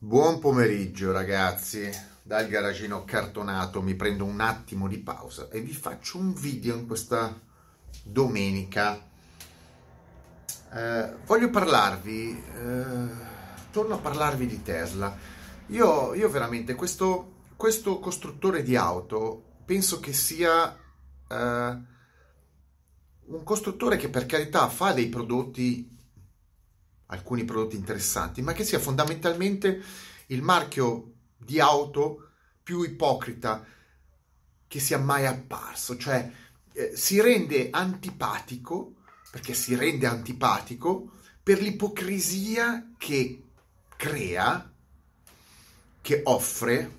Buon pomeriggio ragazzi, dal garagino cartonato mi prendo un attimo di pausa e vi faccio un video in questa domenica. Eh, voglio parlarvi, eh, torno a parlarvi di Tesla. Io, io veramente questo, questo, costruttore di auto penso che sia eh, un costruttore che per carità fa dei prodotti alcuni prodotti interessanti, ma che sia fondamentalmente il marchio di auto più ipocrita che sia mai apparso, cioè eh, si rende antipatico, perché si rende antipatico per l'ipocrisia che crea, che offre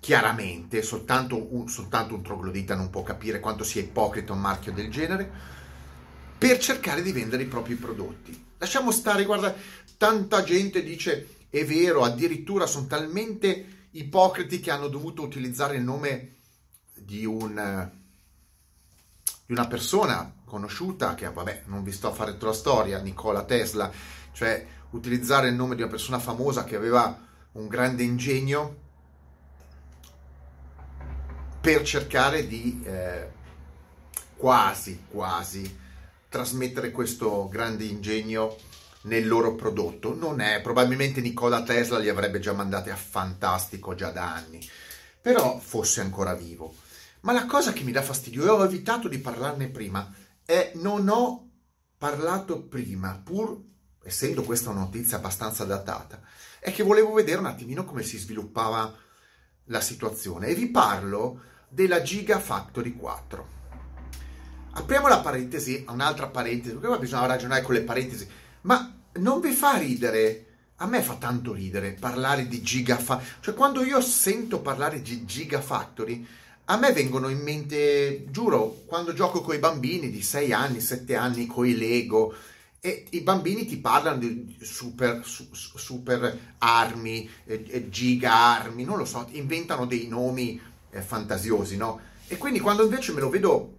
chiaramente, soltanto un, soltanto un troglodita non può capire quanto sia ipocrita un marchio del genere, per cercare di vendere i propri prodotti. Lasciamo stare, guarda, tanta gente dice è vero, addirittura sono talmente ipocriti che hanno dovuto utilizzare il nome di, un, di una persona conosciuta che, vabbè, non vi sto a fare tutta la storia, Nicola Tesla, cioè utilizzare il nome di una persona famosa che aveva un grande ingegno per cercare di eh, quasi, quasi trasmettere questo grande ingegno nel loro prodotto. Non è, probabilmente Nikola Tesla li avrebbe già mandati a fantastico già da anni, però fosse ancora vivo. Ma la cosa che mi dà fastidio, e ho evitato di parlarne prima, è non ho parlato prima, pur essendo questa una notizia abbastanza datata, è che volevo vedere un attimino come si sviluppava la situazione e vi parlo della Gigafactory 4. Apriamo la parentesi, un'altra parentesi, perché qua bisogna ragionare con le parentesi, ma non vi fa ridere? A me fa tanto ridere parlare di Gigafactory, cioè quando io sento parlare di Gigafactory, a me vengono in mente, giuro, quando gioco con i bambini di 6 anni, 7 anni, con i Lego, e i bambini ti parlano di super, su, super armi, eh, giga armi, non lo so, inventano dei nomi eh, fantasiosi, no? E quindi quando invece me lo vedo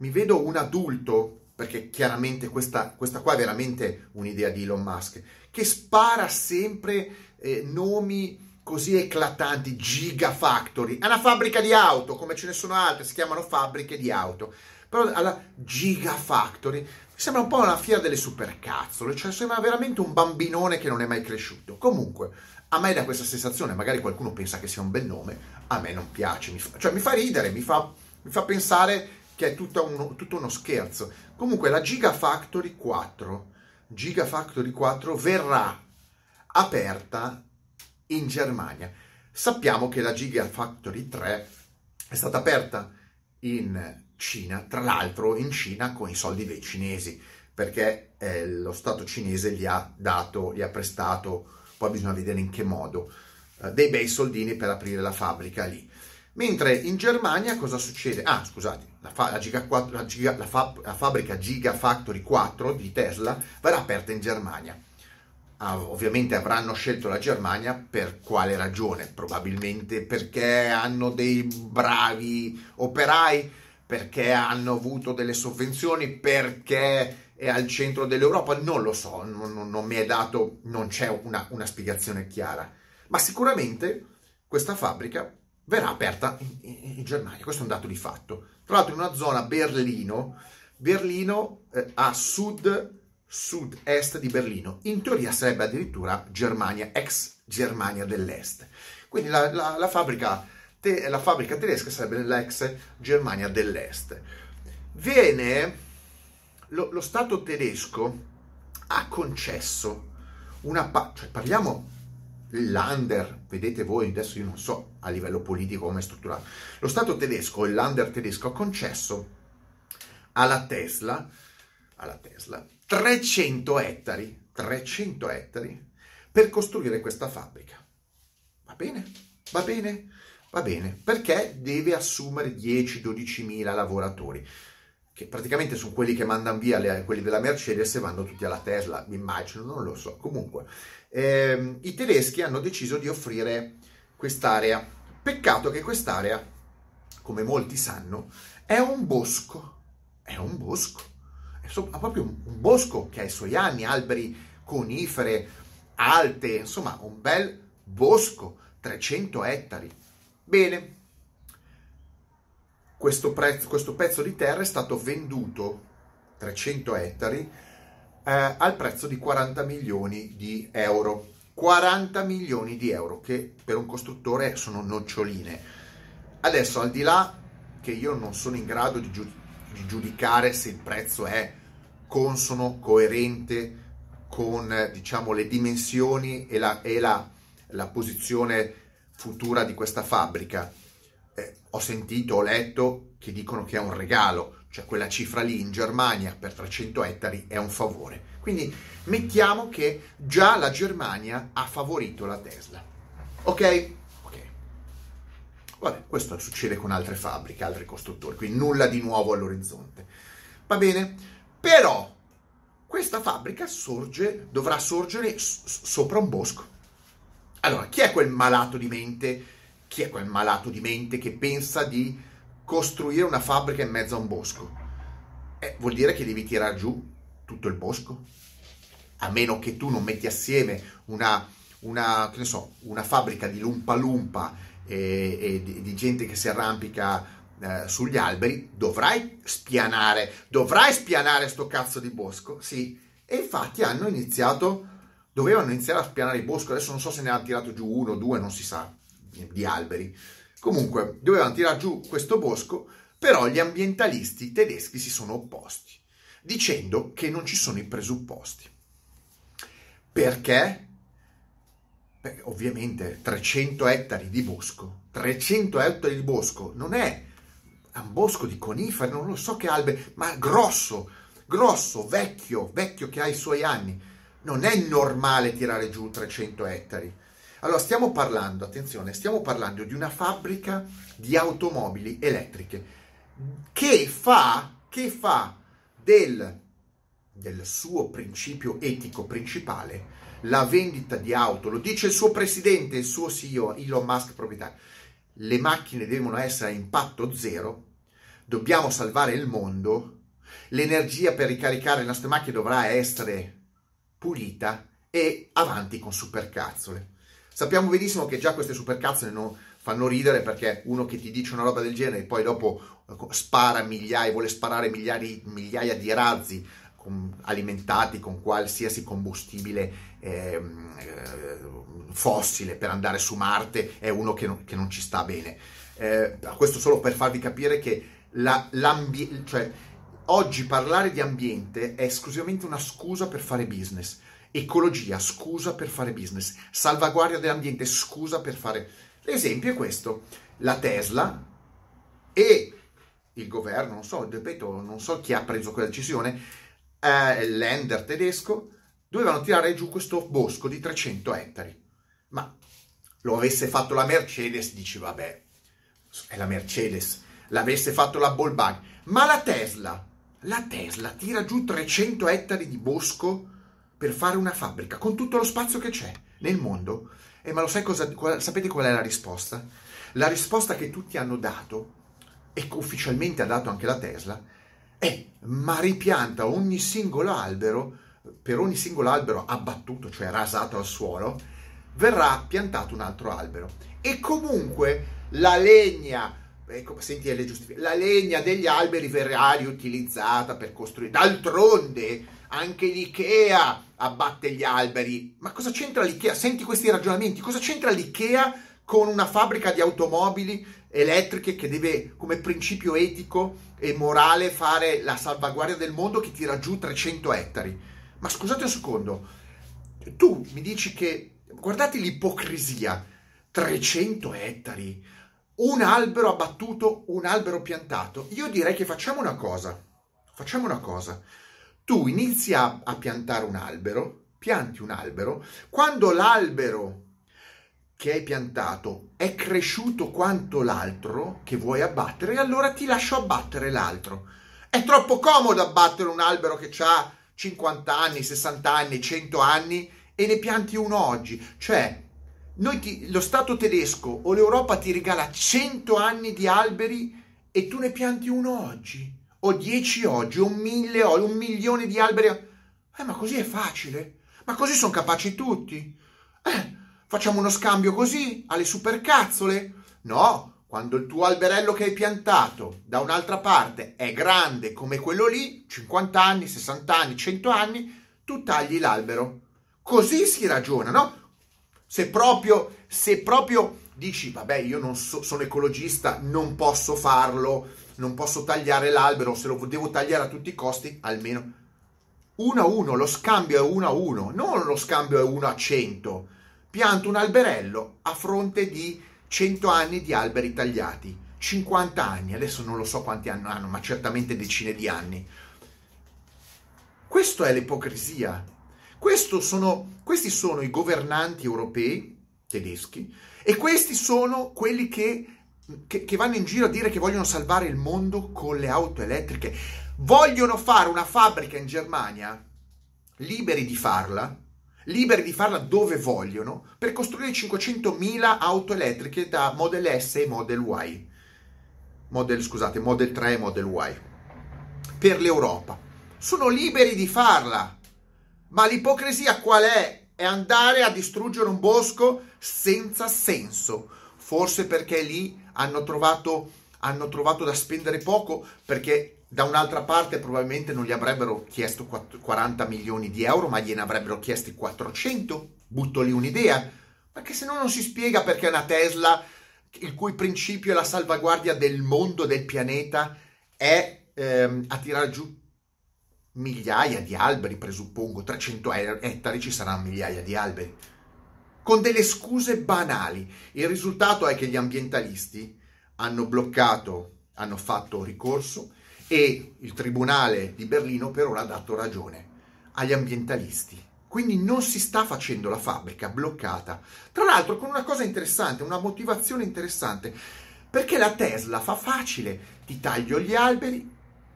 mi vedo un adulto, perché chiaramente questa, questa qua è veramente un'idea di Elon Musk, che spara sempre eh, nomi così eclatanti, Gigafactory, è una fabbrica di auto, come ce ne sono altre, si chiamano fabbriche di auto, però alla Gigafactory mi sembra un po' una fiera delle supercazzole, cioè sembra veramente un bambinone che non è mai cresciuto. Comunque, a me dà questa sensazione, magari qualcuno pensa che sia un bel nome, a me non piace, mi fa, cioè mi fa ridere, mi fa, mi fa pensare che è tutto uno, tutto uno scherzo. Comunque la Gigafactory 4, Gigafactory 4 verrà aperta in Germania. Sappiamo che la Gigafactory 3 è stata aperta in Cina, tra l'altro in Cina con i soldi dei cinesi, perché eh, lo Stato cinese gli ha dato, gli ha prestato, poi bisogna vedere in che modo, eh, dei bei soldini per aprire la fabbrica lì. Mentre in Germania cosa succede? Ah, scusate, la, fa, la, Giga 4, la, Giga, la, fa, la fabbrica Gigafactory 4 di Tesla verrà aperta in Germania. Ah, ovviamente avranno scelto la Germania per quale ragione? Probabilmente perché hanno dei bravi operai, perché hanno avuto delle sovvenzioni, perché è al centro dell'Europa, non lo so, non, non mi è dato, non c'è una, una spiegazione chiara. Ma sicuramente questa fabbrica verrà aperta in, in, in, Germania. Questo è un dato di fatto. Tra l'altro in una zona Berlino, Berlino eh, a sud, sud-est di Berlino. In teoria sarebbe addirittura Germania, ex Germania dell'Est. Quindi la, la, la, fabbrica, te, la fabbrica tedesca sarebbe l'ex Germania dell'Est. Viene, lo, lo Stato tedesco ha concesso una... Pa- cioè parliamo l'under, vedete voi, adesso io non so a livello politico come è strutturato, lo Stato tedesco, il l'under tedesco ha concesso alla Tesla, alla Tesla 300 ettari, 300 ettari per costruire questa fabbrica. Va bene? Va bene? Va bene, perché deve assumere 10-12 mila lavoratori che praticamente sono quelli che mandano via le, quelli della Mercedes e vanno tutti alla Tesla, mi immagino, non lo so. Comunque, ehm, i tedeschi hanno deciso di offrire quest'area. Peccato che quest'area, come molti sanno, è un bosco. È un bosco. È proprio un bosco che ha i suoi anni, alberi conifere, alte, insomma un bel bosco, 300 ettari. Bene, questo, prezzo, questo pezzo di terra è stato venduto, 300 ettari, eh, al prezzo di 40 milioni di euro. 40 milioni di euro, che per un costruttore sono noccioline. Adesso, al di là che io non sono in grado di, giu- di giudicare se il prezzo è consono, coerente con diciamo, le dimensioni e, la, e la, la posizione futura di questa fabbrica. Eh, ho sentito, ho letto che dicono che è un regalo, cioè quella cifra lì in Germania per 300 ettari è un favore. Quindi mettiamo che già la Germania ha favorito la Tesla. Ok? Ok. Vabbè, questo succede con altre fabbriche, altri costruttori, quindi nulla di nuovo all'orizzonte. Va bene? Però questa fabbrica sorge, dovrà sorgere s- sopra un bosco. Allora, chi è quel malato di mente? Chi è quel malato di mente che pensa di costruire una fabbrica in mezzo a un bosco? Eh, vuol dire che devi tirare giù tutto il bosco? A meno che tu non metti assieme una, una, so, una fabbrica di lumpa lumpa e, e di, di gente che si arrampica eh, sugli alberi, dovrai spianare, dovrai spianare sto cazzo di bosco, sì. E infatti hanno iniziato, dovevano iniziare a spianare il bosco, adesso non so se ne hanno tirato giù uno, due, non si sa, di alberi. Comunque, dovevano tirare giù questo bosco, però gli ambientalisti tedeschi si sono opposti, dicendo che non ci sono i presupposti. Perché? Beh, ovviamente 300 ettari di bosco, 300 ettari di bosco non è un bosco di conifere, non lo so che alberi, ma grosso, grosso, vecchio, vecchio che ha i suoi anni. Non è normale tirare giù 300 ettari. Allora, stiamo parlando, attenzione, stiamo parlando di una fabbrica di automobili elettriche. Che fa, che fa del, del suo principio etico principale la vendita di auto, lo dice il suo presidente, il suo CEO, Elon Musk proprietario. Le macchine devono essere a impatto zero, dobbiamo salvare il mondo, l'energia per ricaricare le nostre macchine dovrà essere pulita e avanti con supercazzole. Sappiamo benissimo che già queste supercazzole non fanno ridere perché uno che ti dice una roba del genere e poi dopo eh, spara migliaia, vuole sparare migliaia, migliaia di razzi alimentati con qualsiasi combustibile ehm, eh, fossile per andare su Marte è uno che non, che non ci sta bene. Eh, questo solo per farvi capire che la, cioè, oggi parlare di ambiente è esclusivamente una scusa per fare business. Ecologia, scusa per fare business. Salvaguardia dell'ambiente, scusa per fare... L'esempio è questo. La Tesla e il governo, non so, ripeto, non so chi ha preso quella decisione, eh, l'Ender tedesco, dovevano tirare giù questo bosco di 300 ettari. Ma lo avesse fatto la Mercedes, dici vabbè, è la Mercedes, l'avesse fatto la Volkswagen, ma la Tesla, la Tesla tira giù 300 ettari di bosco per fare una fabbrica con tutto lo spazio che c'è nel mondo. E ma lo sai cosa, qual, sapete qual è la risposta? La risposta che tutti hanno dato e che ufficialmente ha dato anche la Tesla è ma ripianta ogni singolo albero, per ogni singolo albero abbattuto, cioè rasato al suolo, verrà piantato un altro albero. E comunque la legna, ecco, senti le giustificazioni, la legna degli alberi verrà riutilizzata per costruire. D'altronde anche l'IKEA abbatte gli alberi. Ma cosa c'entra l'IKEA? Senti questi ragionamenti, cosa c'entra l'IKEA con una fabbrica di automobili elettriche che deve come principio etico e morale fare la salvaguardia del mondo che tira giù 300 ettari. Ma scusate un secondo, tu mi dici che, guardate l'ipocrisia, 300 ettari, un albero abbattuto, un albero piantato. Io direi che facciamo una cosa, facciamo una cosa. Tu inizi a, a piantare un albero, pianti un albero, quando l'albero che hai piantato è cresciuto quanto l'altro che vuoi abbattere, allora ti lascio abbattere l'altro. È troppo comodo abbattere un albero che ha 50 anni, 60 anni, 100 anni e ne pianti uno oggi. Cioè, ti, lo Stato tedesco o l'Europa ti regala 100 anni di alberi e tu ne pianti uno oggi, o 10 oggi, o 1000 oggi, un milione di alberi. Eh, ma così è facile. Ma così sono capaci tutti. Eh, facciamo uno scambio così, alle supercazzole? No, quando il tuo alberello che hai piantato da un'altra parte è grande come quello lì, 50 anni, 60 anni, 100 anni, tu tagli l'albero. Così si ragiona, no? Se proprio, se proprio dici, vabbè, io non so, sono ecologista, non posso farlo, non posso tagliare l'albero, se lo devo tagliare a tutti i costi, almeno uno a uno, lo scambio è uno a uno, non lo scambio è uno a cento. Pianto un alberello a fronte di 100 anni di alberi tagliati, 50 anni, adesso non lo so quanti anni hanno, ma certamente decine di anni. Questo è l'ipocrisia. Sono, questi sono i governanti europei, tedeschi, e questi sono quelli che, che, che vanno in giro a dire che vogliono salvare il mondo con le auto elettriche. Vogliono fare una fabbrica in Germania, liberi di farla, liberi di farla dove vogliono, per costruire 500.000 auto elettriche da Model S e Model Y. Model, scusate, Model 3 e Model Y. Per l'Europa. Sono liberi di farla. Ma l'ipocrisia qual è? È andare a distruggere un bosco senza senso. Forse perché lì hanno trovato, hanno trovato da spendere poco, perché da un'altra parte probabilmente non gli avrebbero chiesto 40 milioni di euro, ma gliene avrebbero chiesti 400. Butto lì un'idea. Perché se no non si spiega perché una Tesla, il cui principio è la salvaguardia del mondo, del pianeta, è ehm, a tirare giù migliaia di alberi, presuppongo, 300 ettari ci saranno migliaia di alberi, con delle scuse banali. Il risultato è che gli ambientalisti hanno bloccato, hanno fatto ricorso e il Tribunale di Berlino per ora ha dato ragione agli ambientalisti. Quindi non si sta facendo la fabbrica bloccata. Tra l'altro con una cosa interessante, una motivazione interessante, perché la Tesla fa facile, ti taglio gli alberi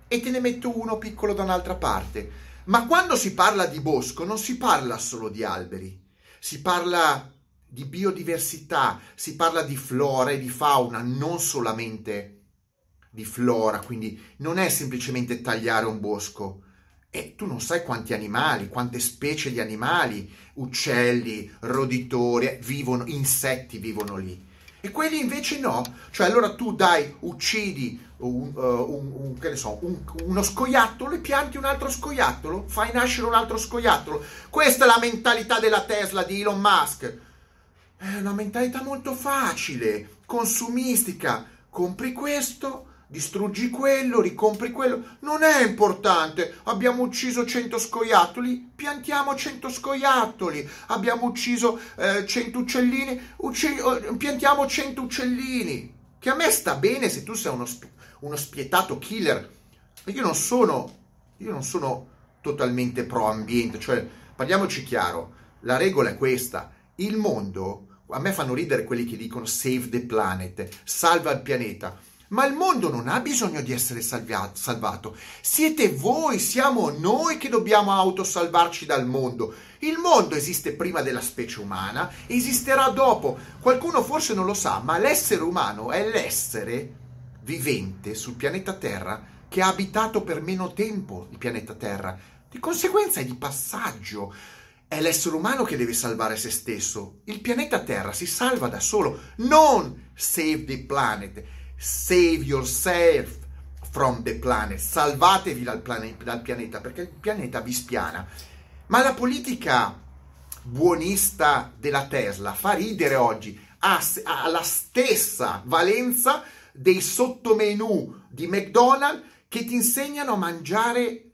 e te ne metto uno piccolo da un'altra parte. Ma quando si parla di bosco non si parla solo di alberi, si parla di biodiversità, si parla di flora e di fauna, non solamente di flora, quindi non è semplicemente tagliare un bosco. E tu non sai quanti animali, quante specie di animali, uccelli, roditori, vivono, insetti vivono lì. E quelli invece no. Cioè allora tu dai, uccidi un, uh, un, un, che ne so, uno scoiattolo e pianti un altro scoiattolo, fai nascere un altro scoiattolo. Questa è la mentalità della Tesla di Elon Musk. È una mentalità molto facile, consumistica. Compri questo, distruggi quello, ricompri quello. Non è importante. Abbiamo ucciso 100 scoiattoli, piantiamo 100 scoiattoli. Abbiamo ucciso eh, 100 uccellini, ucci- oh, piantiamo 100 uccellini. Che a me sta bene se tu sei uno, sp- uno spietato killer. Io non sono, io non sono totalmente pro ambiente, cioè parliamoci chiaro. La regola è questa. Il mondo, a me fanno ridere quelli che dicono save the planet, salva il pianeta ma il mondo non ha bisogno di essere salviato, salvato. Siete voi, siamo noi che dobbiamo autosalvarci dal mondo. Il mondo esiste prima della specie umana, esisterà dopo. Qualcuno forse non lo sa, ma l'essere umano è l'essere vivente sul pianeta Terra che ha abitato per meno tempo il pianeta Terra. Di conseguenza è di passaggio. È l'essere umano che deve salvare se stesso. Il pianeta Terra si salva da solo, non save the planet Save yourself from the planet. Salvatevi dal, plane- dal pianeta perché il pianeta vi spiana. Ma la politica buonista della Tesla fa ridere oggi. Ha, ha la stessa valenza dei sottomenu di McDonald's che ti insegnano a mangiare,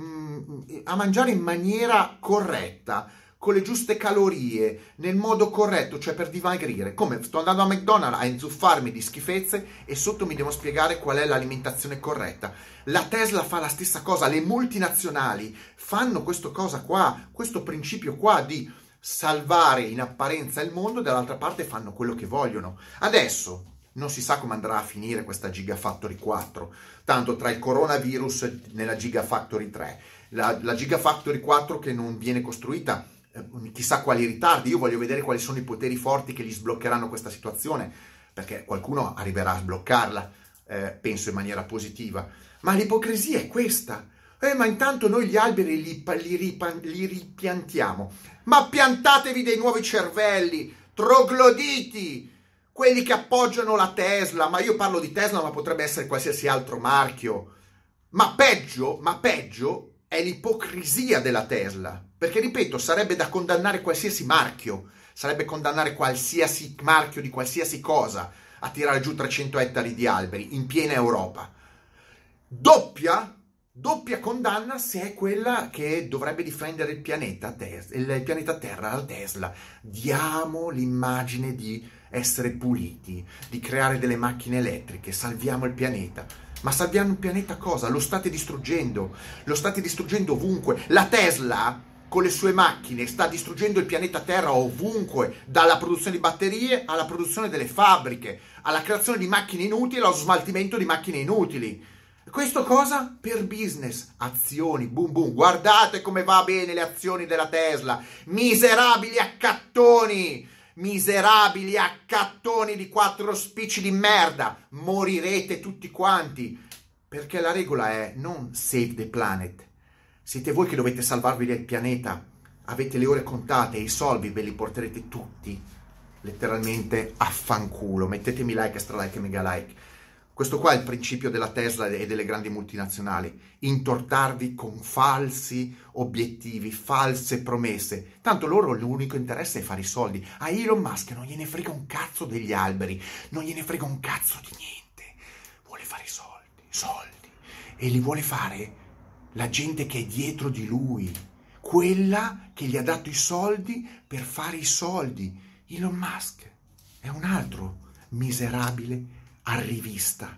mm, a mangiare in maniera corretta con le giuste calorie, nel modo corretto, cioè per dimagrire. Come sto andando a McDonald's a inzuffarmi di schifezze e sotto mi devo spiegare qual è l'alimentazione corretta. La Tesla fa la stessa cosa, le multinazionali fanno questa cosa qua, questo principio qua di salvare in apparenza il mondo, dall'altra parte fanno quello che vogliono. Adesso non si sa come andrà a finire questa Gigafactory 4, tanto tra il coronavirus nella Gigafactory 3, la, la Gigafactory 4 che non viene costruita chissà quali ritardi, io voglio vedere quali sono i poteri forti che gli sbloccheranno questa situazione, perché qualcuno arriverà a sbloccarla, eh, penso in maniera positiva. Ma l'ipocrisia è questa. Eh, ma intanto noi gli alberi li, li, li ripiantiamo. Ma piantatevi dei nuovi cervelli, trogloditi, quelli che appoggiano la Tesla. Ma io parlo di Tesla, ma potrebbe essere qualsiasi altro marchio. Ma peggio, ma peggio è l'ipocrisia della Tesla. Perché, ripeto, sarebbe da condannare qualsiasi marchio, sarebbe condannare qualsiasi marchio di qualsiasi cosa a tirare giù 300 ettari di alberi in piena Europa. Doppia doppia condanna se è quella che dovrebbe difendere il pianeta, il pianeta Terra, la Tesla. Diamo l'immagine di essere puliti, di creare delle macchine elettriche, salviamo il pianeta. Ma salviamo il pianeta cosa? Lo state distruggendo, lo state distruggendo ovunque. La Tesla con le sue macchine sta distruggendo il pianeta Terra ovunque, dalla produzione di batterie alla produzione delle fabbriche, alla creazione di macchine inutili, allo smaltimento di macchine inutili. Questo cosa? Per business, azioni, boom boom. Guardate come va bene le azioni della Tesla. Miserabili accattoni, miserabili accattoni di quattro spicci di merda. Morirete tutti quanti. Perché la regola è non save the planet. Siete voi che dovete salvarvi il pianeta. Avete le ore contate e i soldi ve li porterete tutti letteralmente a fanculo. Mettetemi like, stra like e mega like. Questo qua è il principio della Tesla e delle grandi multinazionali, intortarvi con falsi obiettivi, false promesse. Tanto loro l'unico interesse è fare i soldi. A Elon Musk non gliene frega un cazzo degli alberi, non gliene frega un cazzo di niente. Vuole fare i soldi, soldi. E li vuole fare la gente che è dietro di lui, quella che gli ha dato i soldi per fare i soldi. Elon Musk è un altro miserabile a rivista